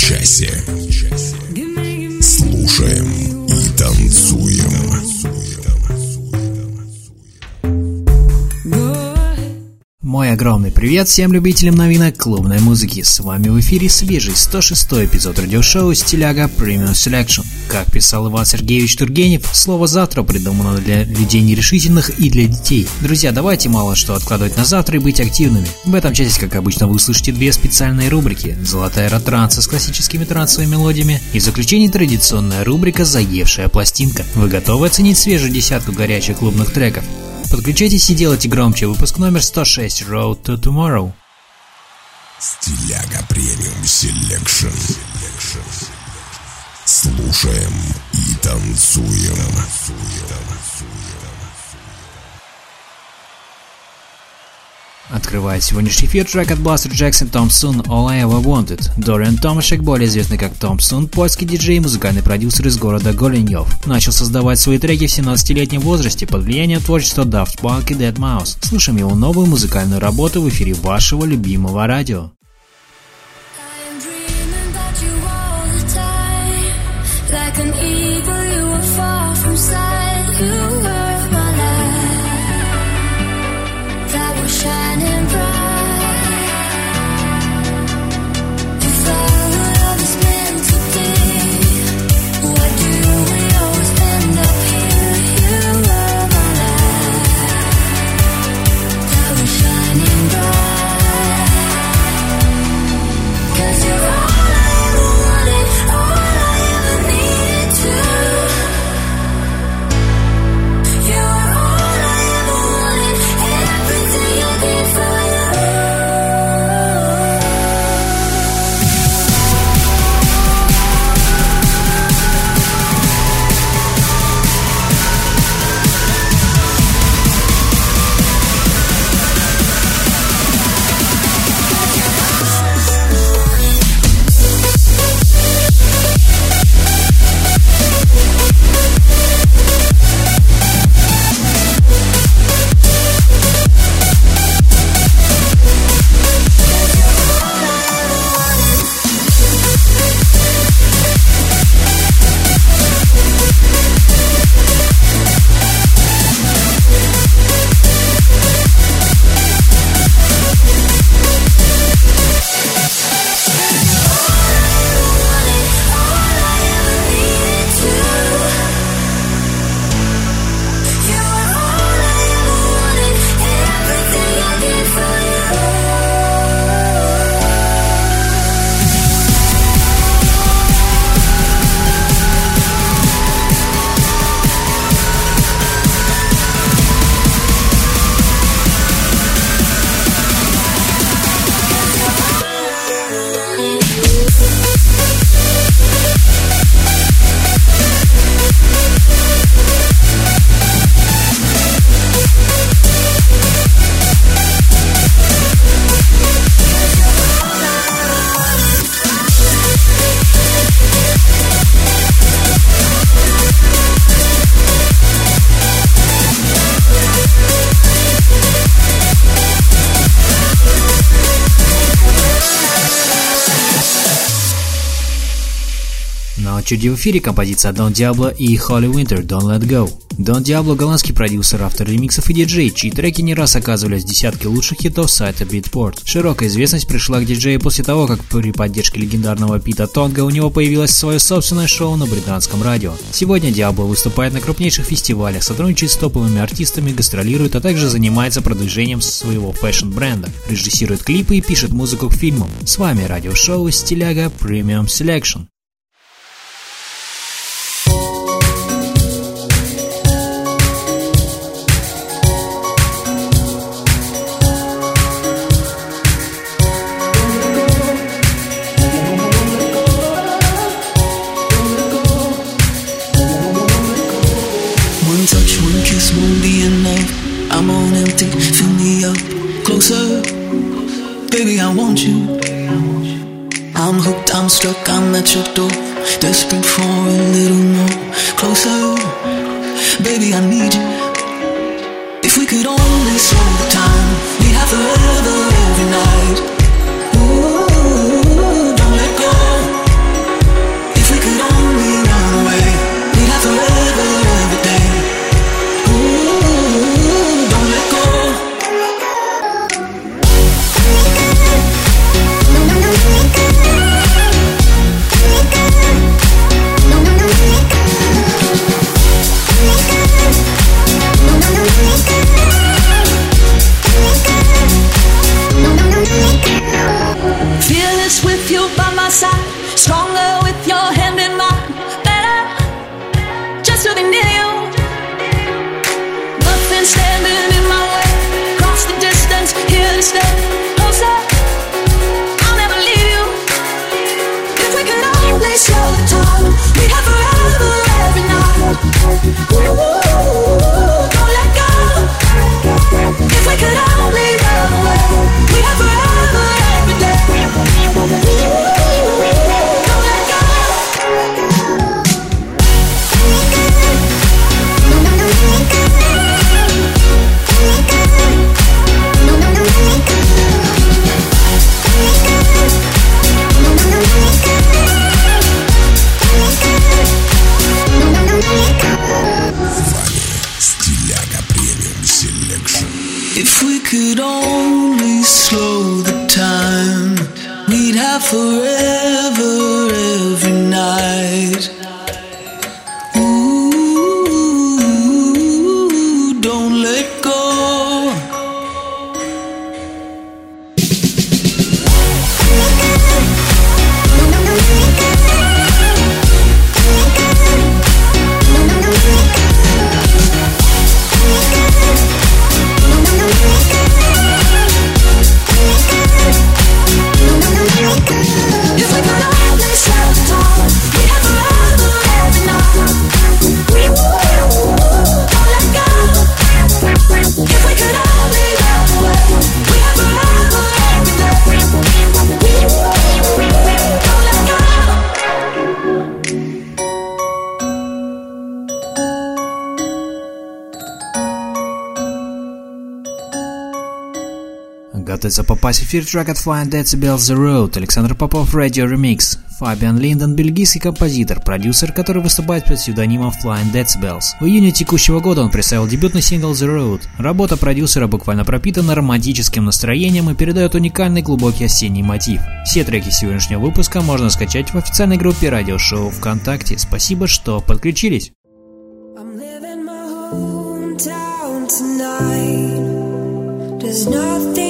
часе. Привет всем любителям новинок клубной музыки. С вами в эфире свежий 106 эпизод радиошоу «Стиляга Premium Selection». Как писал Иван Сергеевич Тургенев, слово «завтра» придумано для людей нерешительных и для детей. Друзья, давайте мало что откладывать на завтра и быть активными. В этом часе, как обычно, вы услышите две специальные рубрики. Золотая ретранса с классическими трансовыми мелодиями и в заключении традиционная рубрика «Заевшая пластинка». Вы готовы оценить свежую десятку горячих клубных треков? Подключайтесь и делайте громче. Выпуск номер 106 Road to Tomorrow. Стиляга Premium Selection. Слушаем и танцуем. Открывает сегодняшний эфир трек от Jackson Tom Soon All I Ever Wanted. Дориан Томашек, более известный как Том Сун, польский диджей и музыкальный продюсер из города Голеньев. Начал создавать свои треки в 17-летнем возрасте под влиянием творчества Daft Punk и deadmau5. Слушаем его новую музыкальную работу в эфире вашего любимого радио. В эфире композиция Don Diablo и Holly Winter Don't Let Go. Don Diablo – голландский продюсер, автор ремиксов и диджей, чьи треки не раз оказывались в десятке лучших хитов сайта Beatport. Широкая известность пришла к диджею после того, как при поддержке легендарного Пита Тонга у него появилось свое собственное шоу на британском радио. Сегодня Diablo выступает на крупнейших фестивалях, сотрудничает с топовыми артистами, гастролирует, а также занимается продвижением своего фэшн-бренда, режиссирует клипы и пишет музыку к фильмам. С вами радиошоу «Стиляга Premium Selection». that you do Desperate for relief Готовится попасть в эфир трек от Flying Decibel The Road, Александр Попов, Radio Remix. Фабиан Линдон – бельгийский композитор, продюсер, который выступает под псевдонимом Flying Decibels. В июне текущего года он представил дебютный сингл The Road. Работа продюсера буквально пропитана романтическим настроением и передает уникальный глубокий осенний мотив. Все треки сегодняшнего выпуска можно скачать в официальной группе радиошоу ВКонтакте. Спасибо, что подключились. There's nothing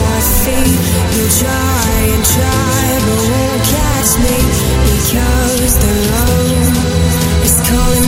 see you try and try, but won't catch me because the road is calling.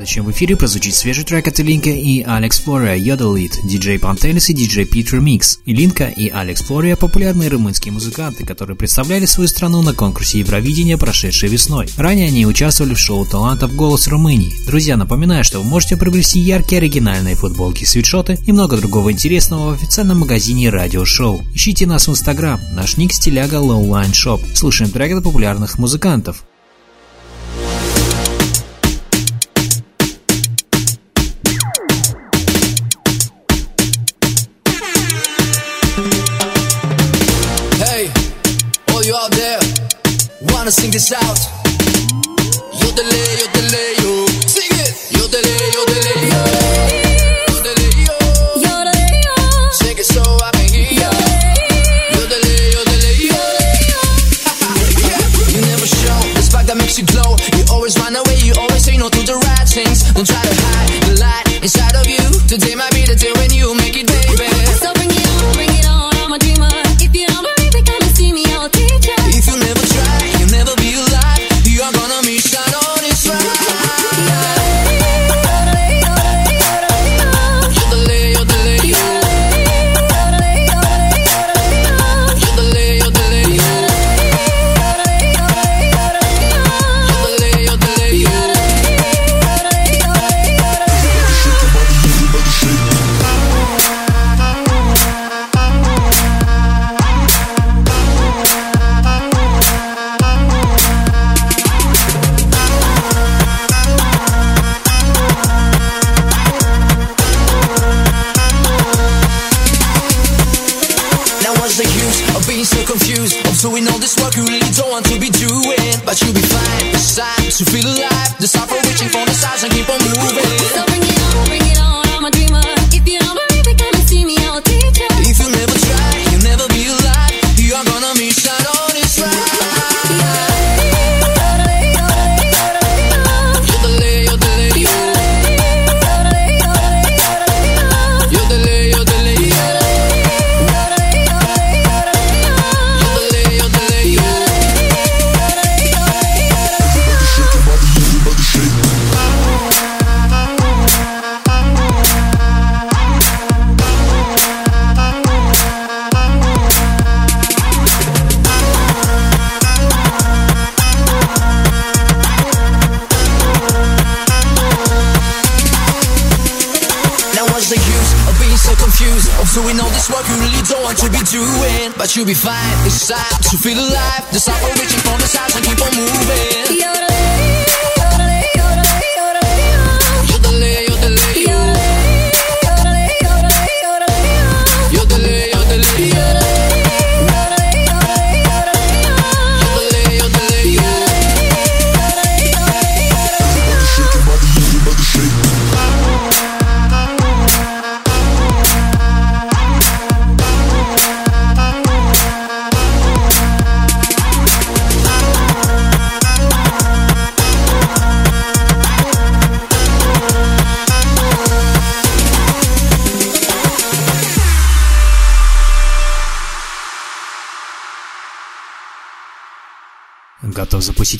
Следующим в эфире прозвучит свежий трек от Линка и Алекс Флория Lead, диджей Пантелис и диджей Пит Ремикс. Линка и Алекс Флория – популярные румынские музыканты, которые представляли свою страну на конкурсе Евровидения, прошедшей весной. Ранее они участвовали в шоу талантов «Голос Румынии». Друзья, напоминаю, что вы можете приобрести яркие оригинальные футболки, свитшоты и много другого интересного в официальном магазине Радио Шоу. Ищите нас в Инстаграм, наш ник стиляга Lowline Shop. Слушаем трек от популярных музыкантов. Wanna sing this out. Yo delay, yo delay, yo. Sing it. Yo delay, yo delay, yo. Yo yo. Yo delay, yo. Sing it so I can hear. Yo delay, yo delay, yo. yeah. You never show that makes you glow. You always run away, you always say no to the right things. Don't try to hide the light inside of you. feel you'll be fine, it's time to feel alive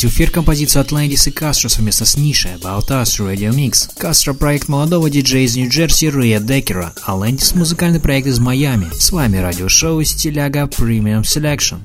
Запустить в эфир композицию Atlantis и Castro совместно с Нишей About Us Radio Mix. Castro – проект молодого диджея из Нью-Джерси Руя Деккера, а Atlantis – музыкальный проект из Майами. С вами радиошоу Стиляга Premium Selection.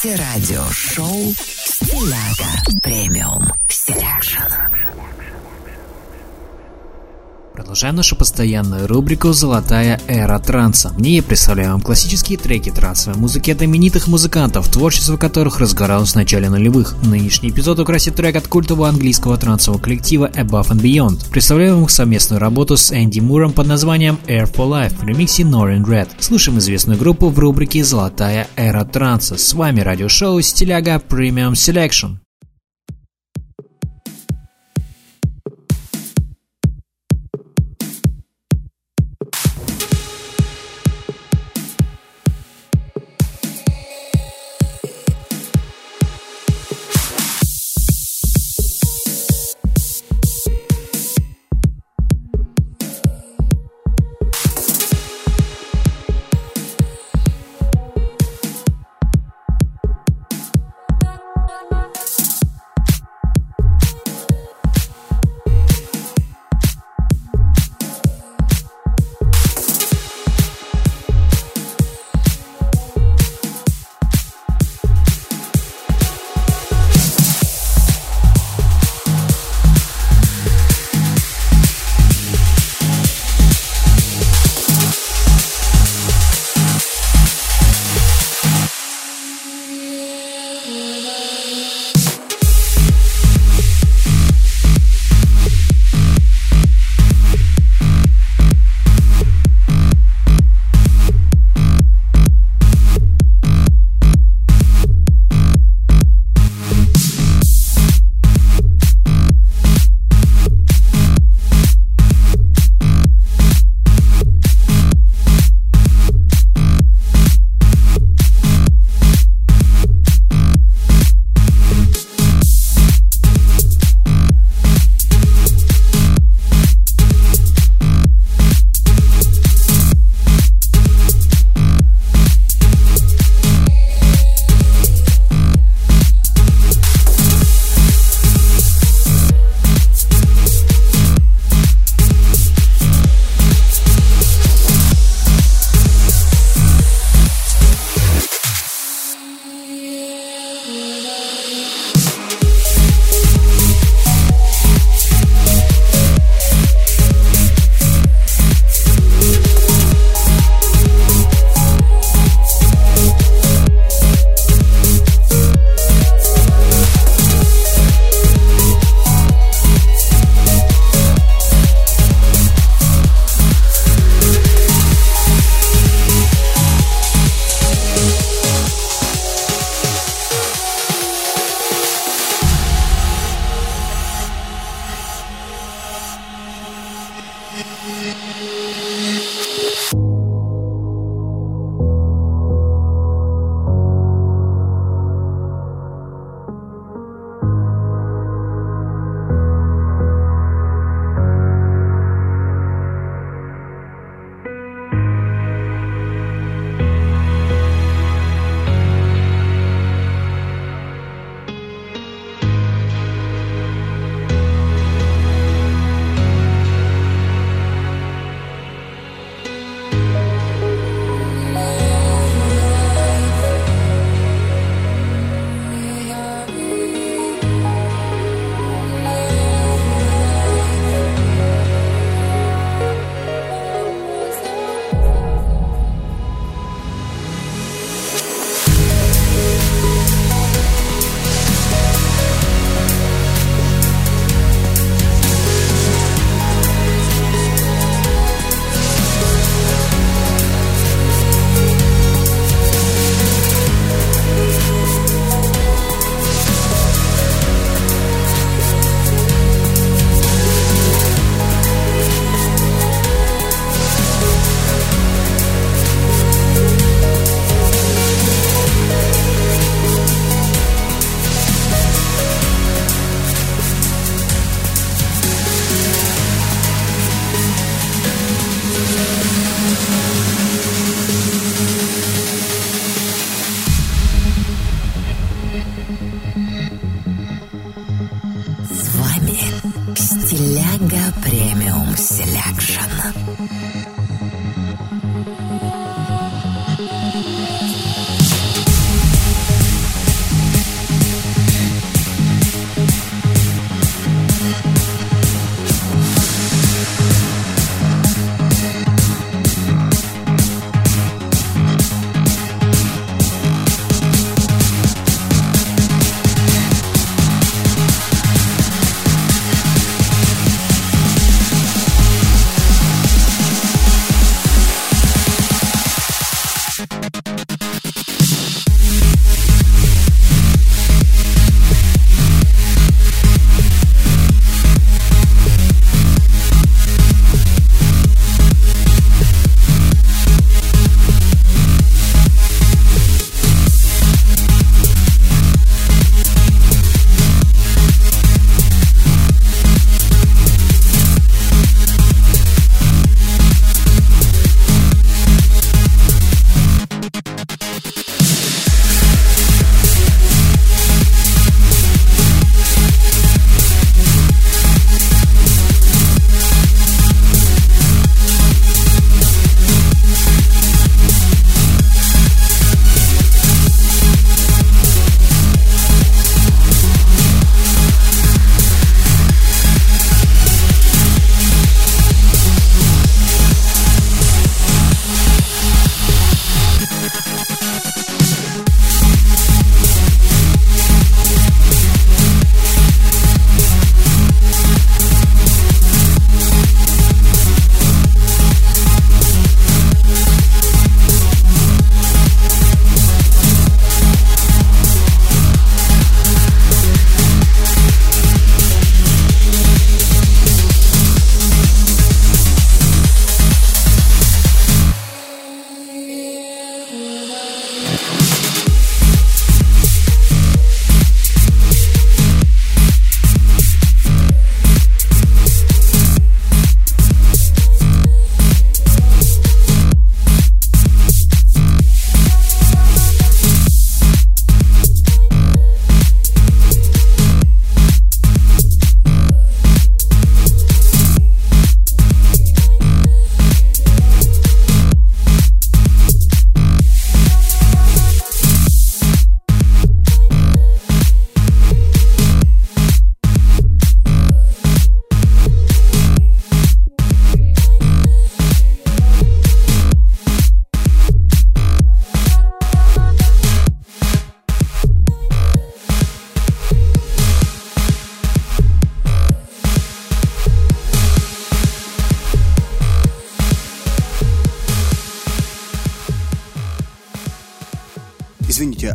Слушайте радиошоу Продолжаем нашу постоянную рубрику «Золотая эра транса». В ней я представляю вам классические треки трансовой музыки от именитых музыкантов, творчество которых разгоралось в начале нулевых. Нынешний эпизод украсит трек от культового английского трансового коллектива Above and Beyond. Представляю вам совместную работу с Энди Муром под названием Air for Life в ремиксе Norin Red. Слушаем известную группу в рубрике «Золотая эра транса». С вами радиошоу «Стиляга Premium Selection».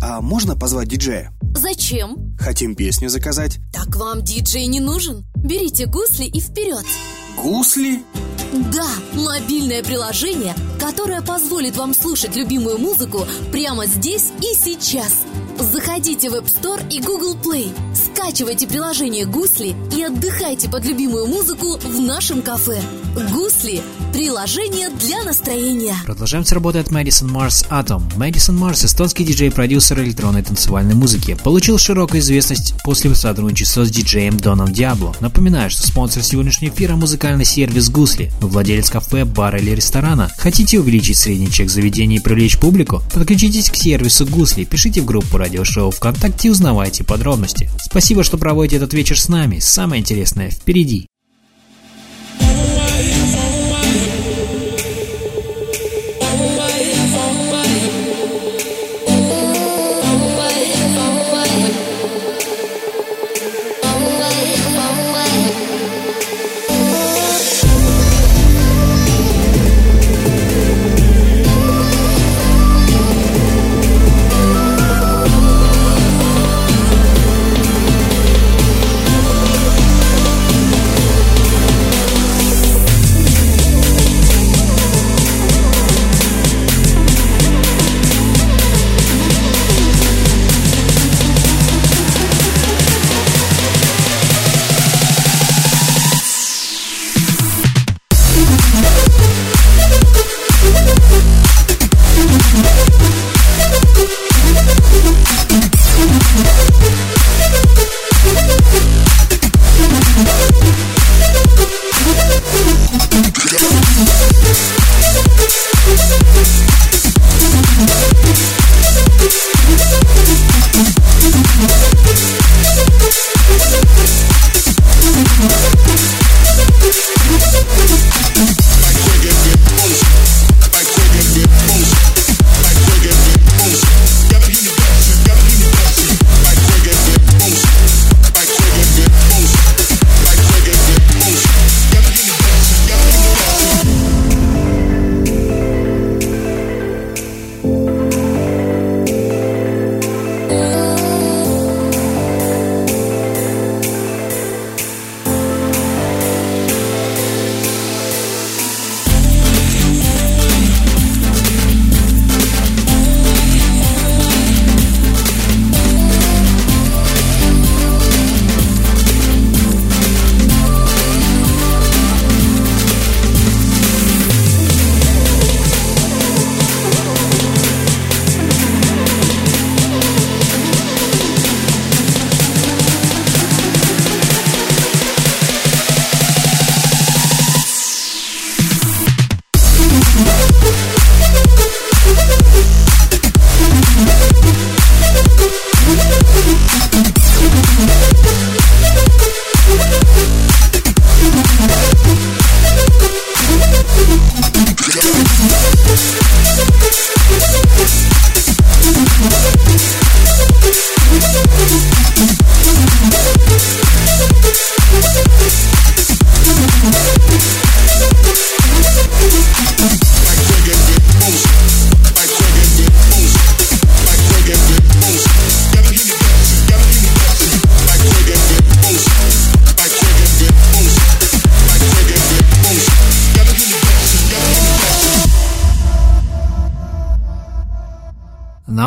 А можно позвать диджея? Зачем? Хотим песню заказать. Так вам диджей не нужен. Берите гусли и вперед. Гусли? Да, мобильное приложение, которое позволит вам слушать любимую музыку прямо здесь и сейчас. Заходите в App Store и Google Play, скачивайте приложение «Гусли» и отдыхайте под любимую музыку в нашем кафе. «Гусли» – приложение для настроения. Продолжаем с работы от Madison Mars Atom. Madison Mars – эстонский диджей-продюсер электронной танцевальной музыки. Получил широкую известность после сотрудничества с диджеем Доном Диабло. Напоминаю, что спонсор сегодняшнего эфира – музыкальный сервис «Гусли». Вы владелец кафе, бара или ресторана. Хотите увеличить средний чек заведения и привлечь публику? Подключитесь к сервису «Гусли», пишите в группу радиошоу ВКонтакте и узнавайте подробности. Спасибо, что проводите этот вечер с нами. Самое интересное впереди.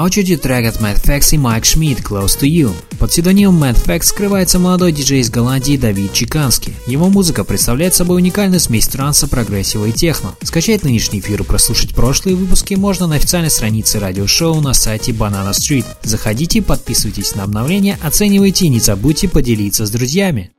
Очереди трек от Mad Fax и Майк Шмидт «Close to You». Под псевдонимом Mad Fax скрывается молодой диджей из Голландии Давид Чиканский. Его музыка представляет собой уникальную смесь транса, прогрессива и техно. Скачать нынешний эфир и прослушать прошлые выпуски можно на официальной странице радиошоу на сайте Banana Street. Заходите, подписывайтесь на обновления, оценивайте и не забудьте поделиться с друзьями.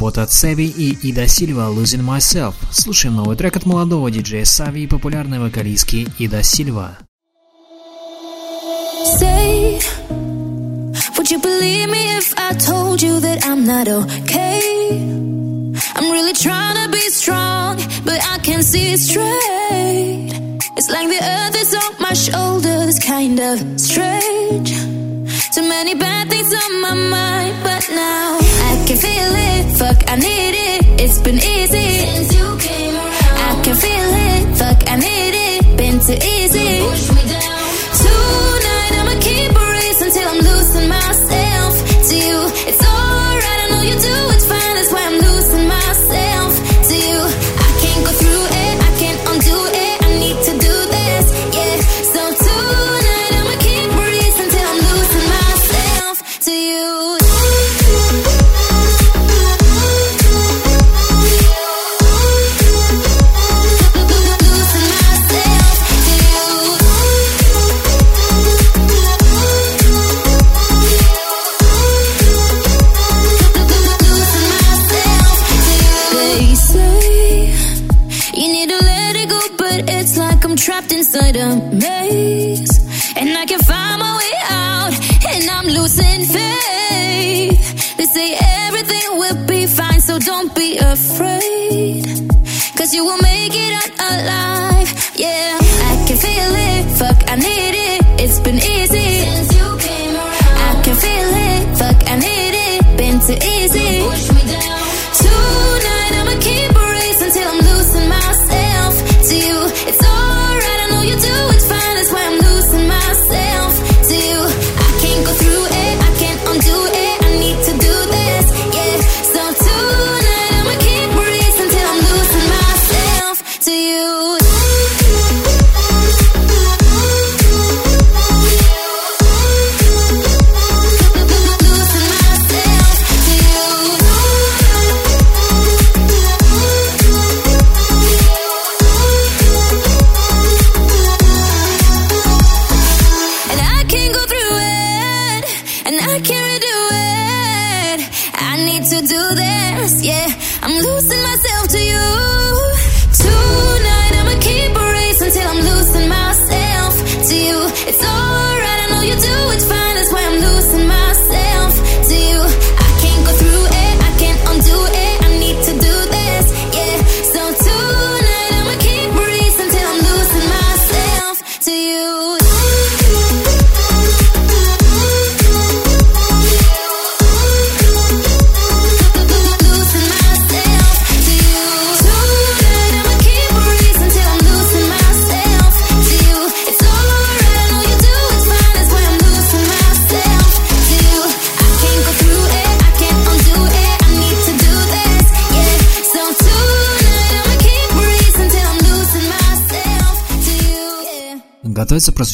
работа от Севи и Ида Сильва «Losing Myself». Слушаем новый трек от молодого диджея Сави и популярной вокалистки Ида Сильва. Say, would you believe me if I told you that I'm not okay? I'm really trying to be strong, but I can't see straight. It's like the earth is on my shoulders, kind of strange. Too many bad things on my mind, but now I can feel I need it.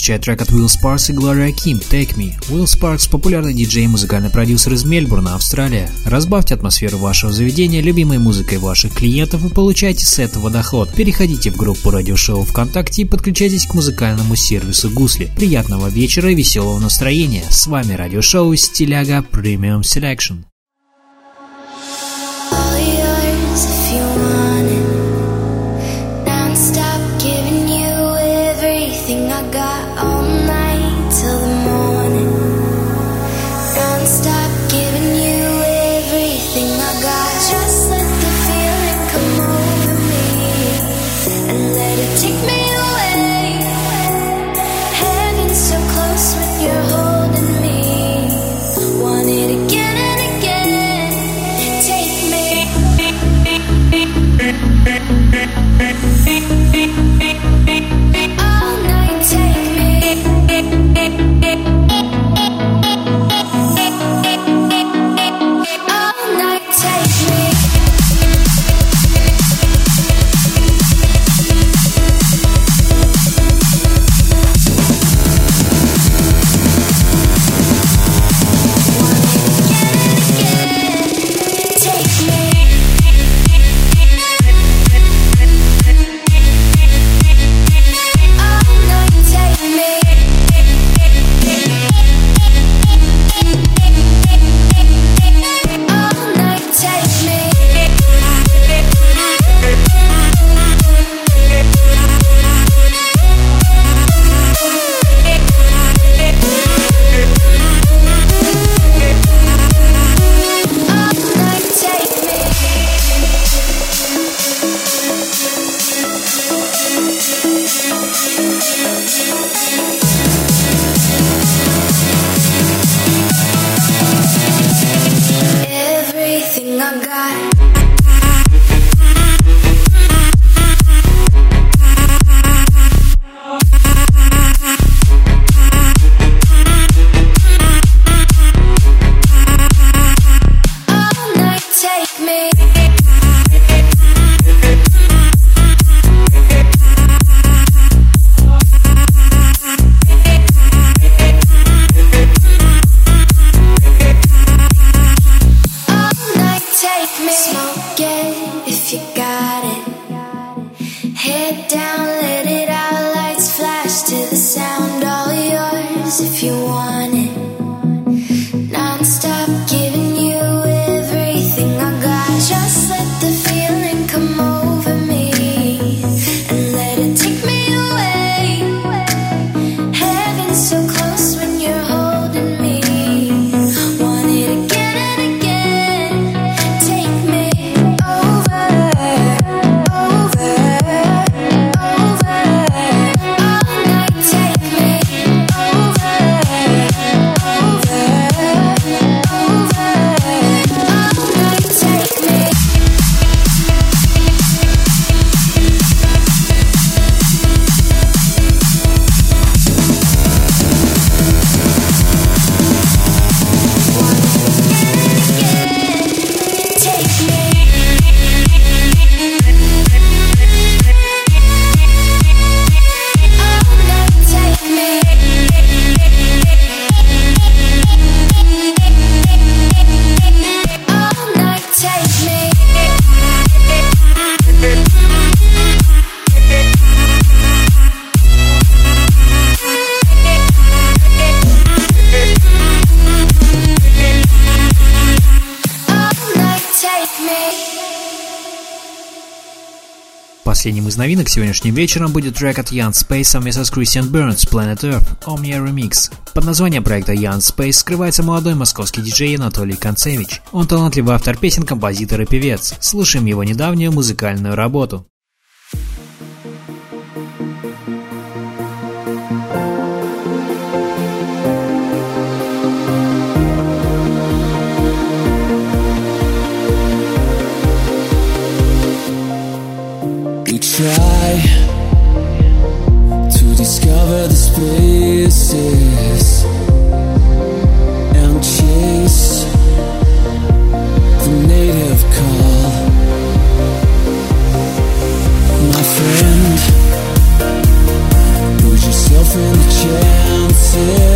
Встречает трек от Will Sparks и Gloria Kim «Take Me». Will Sparks – популярный диджей и музыкальный продюсер из Мельбурна, Австралия. Разбавьте атмосферу вашего заведения любимой музыкой ваших клиентов и получайте с этого доход. Переходите в группу радиошоу ВКонтакте и подключайтесь к музыкальному сервису Гусли. Приятного вечера и веселого настроения. С вами радиошоу «Стиляга Premium Selection». Последним из новинок сегодняшним вечером будет трек от Young Space совместно с Christian Burns Planet Earth Omnia Remix. Под названием проекта Young Space скрывается молодой московский диджей Анатолий Концевич. Он талантливый автор песен, композитор и певец. Слушаем его недавнюю музыкальную работу. Try to discover the spaces and chase the native call. My friend, lose yourself in the chances.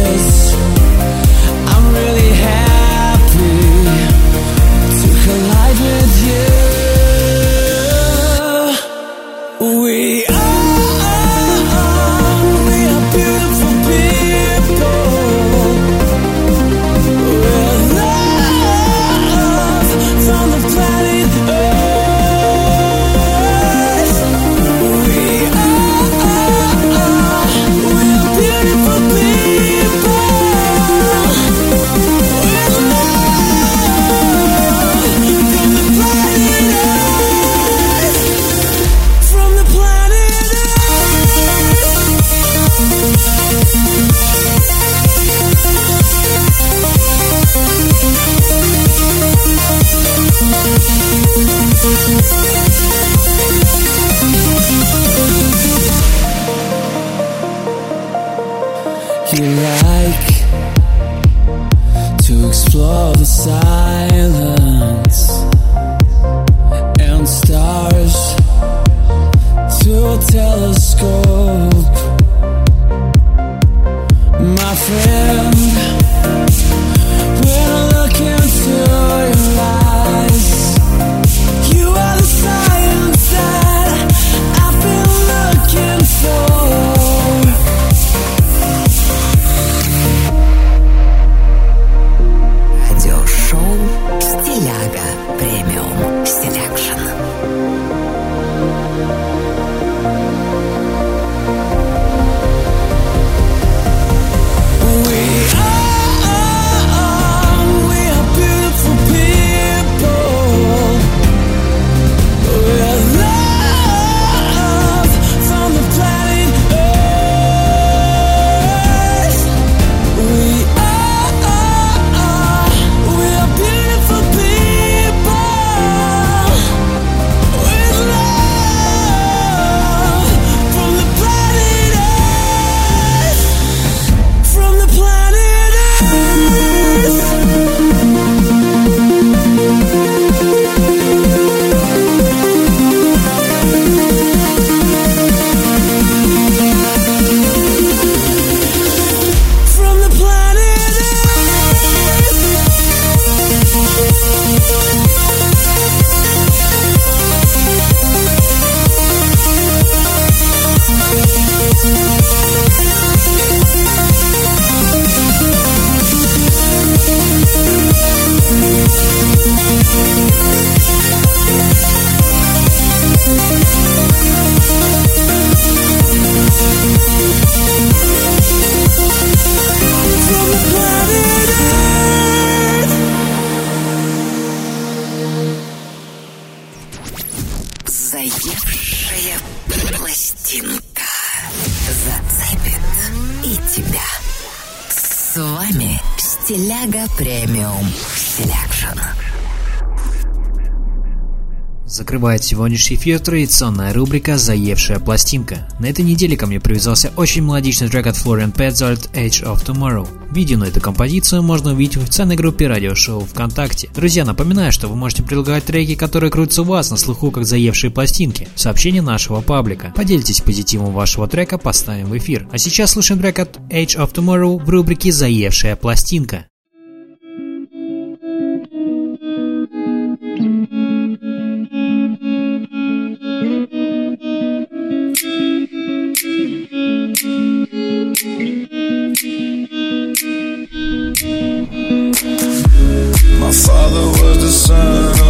Selection. Закрывает сегодняшний эфир традиционная рубрика «Заевшая пластинка». На этой неделе ко мне привязался очень мелодичный трек от Florian Petzold «Age of Tomorrow». Видео на эту композицию можно увидеть в официальной группе радиошоу ВКонтакте. Друзья, напоминаю, что вы можете предлагать треки, которые крутятся у вас на слуху как заевшие пластинки. В сообщении нашего паблика. Поделитесь позитивом вашего трека, поставим в эфир. А сейчас слушаем трек от Age of Tomorrow в рубрике «Заевшая пластинка». sun.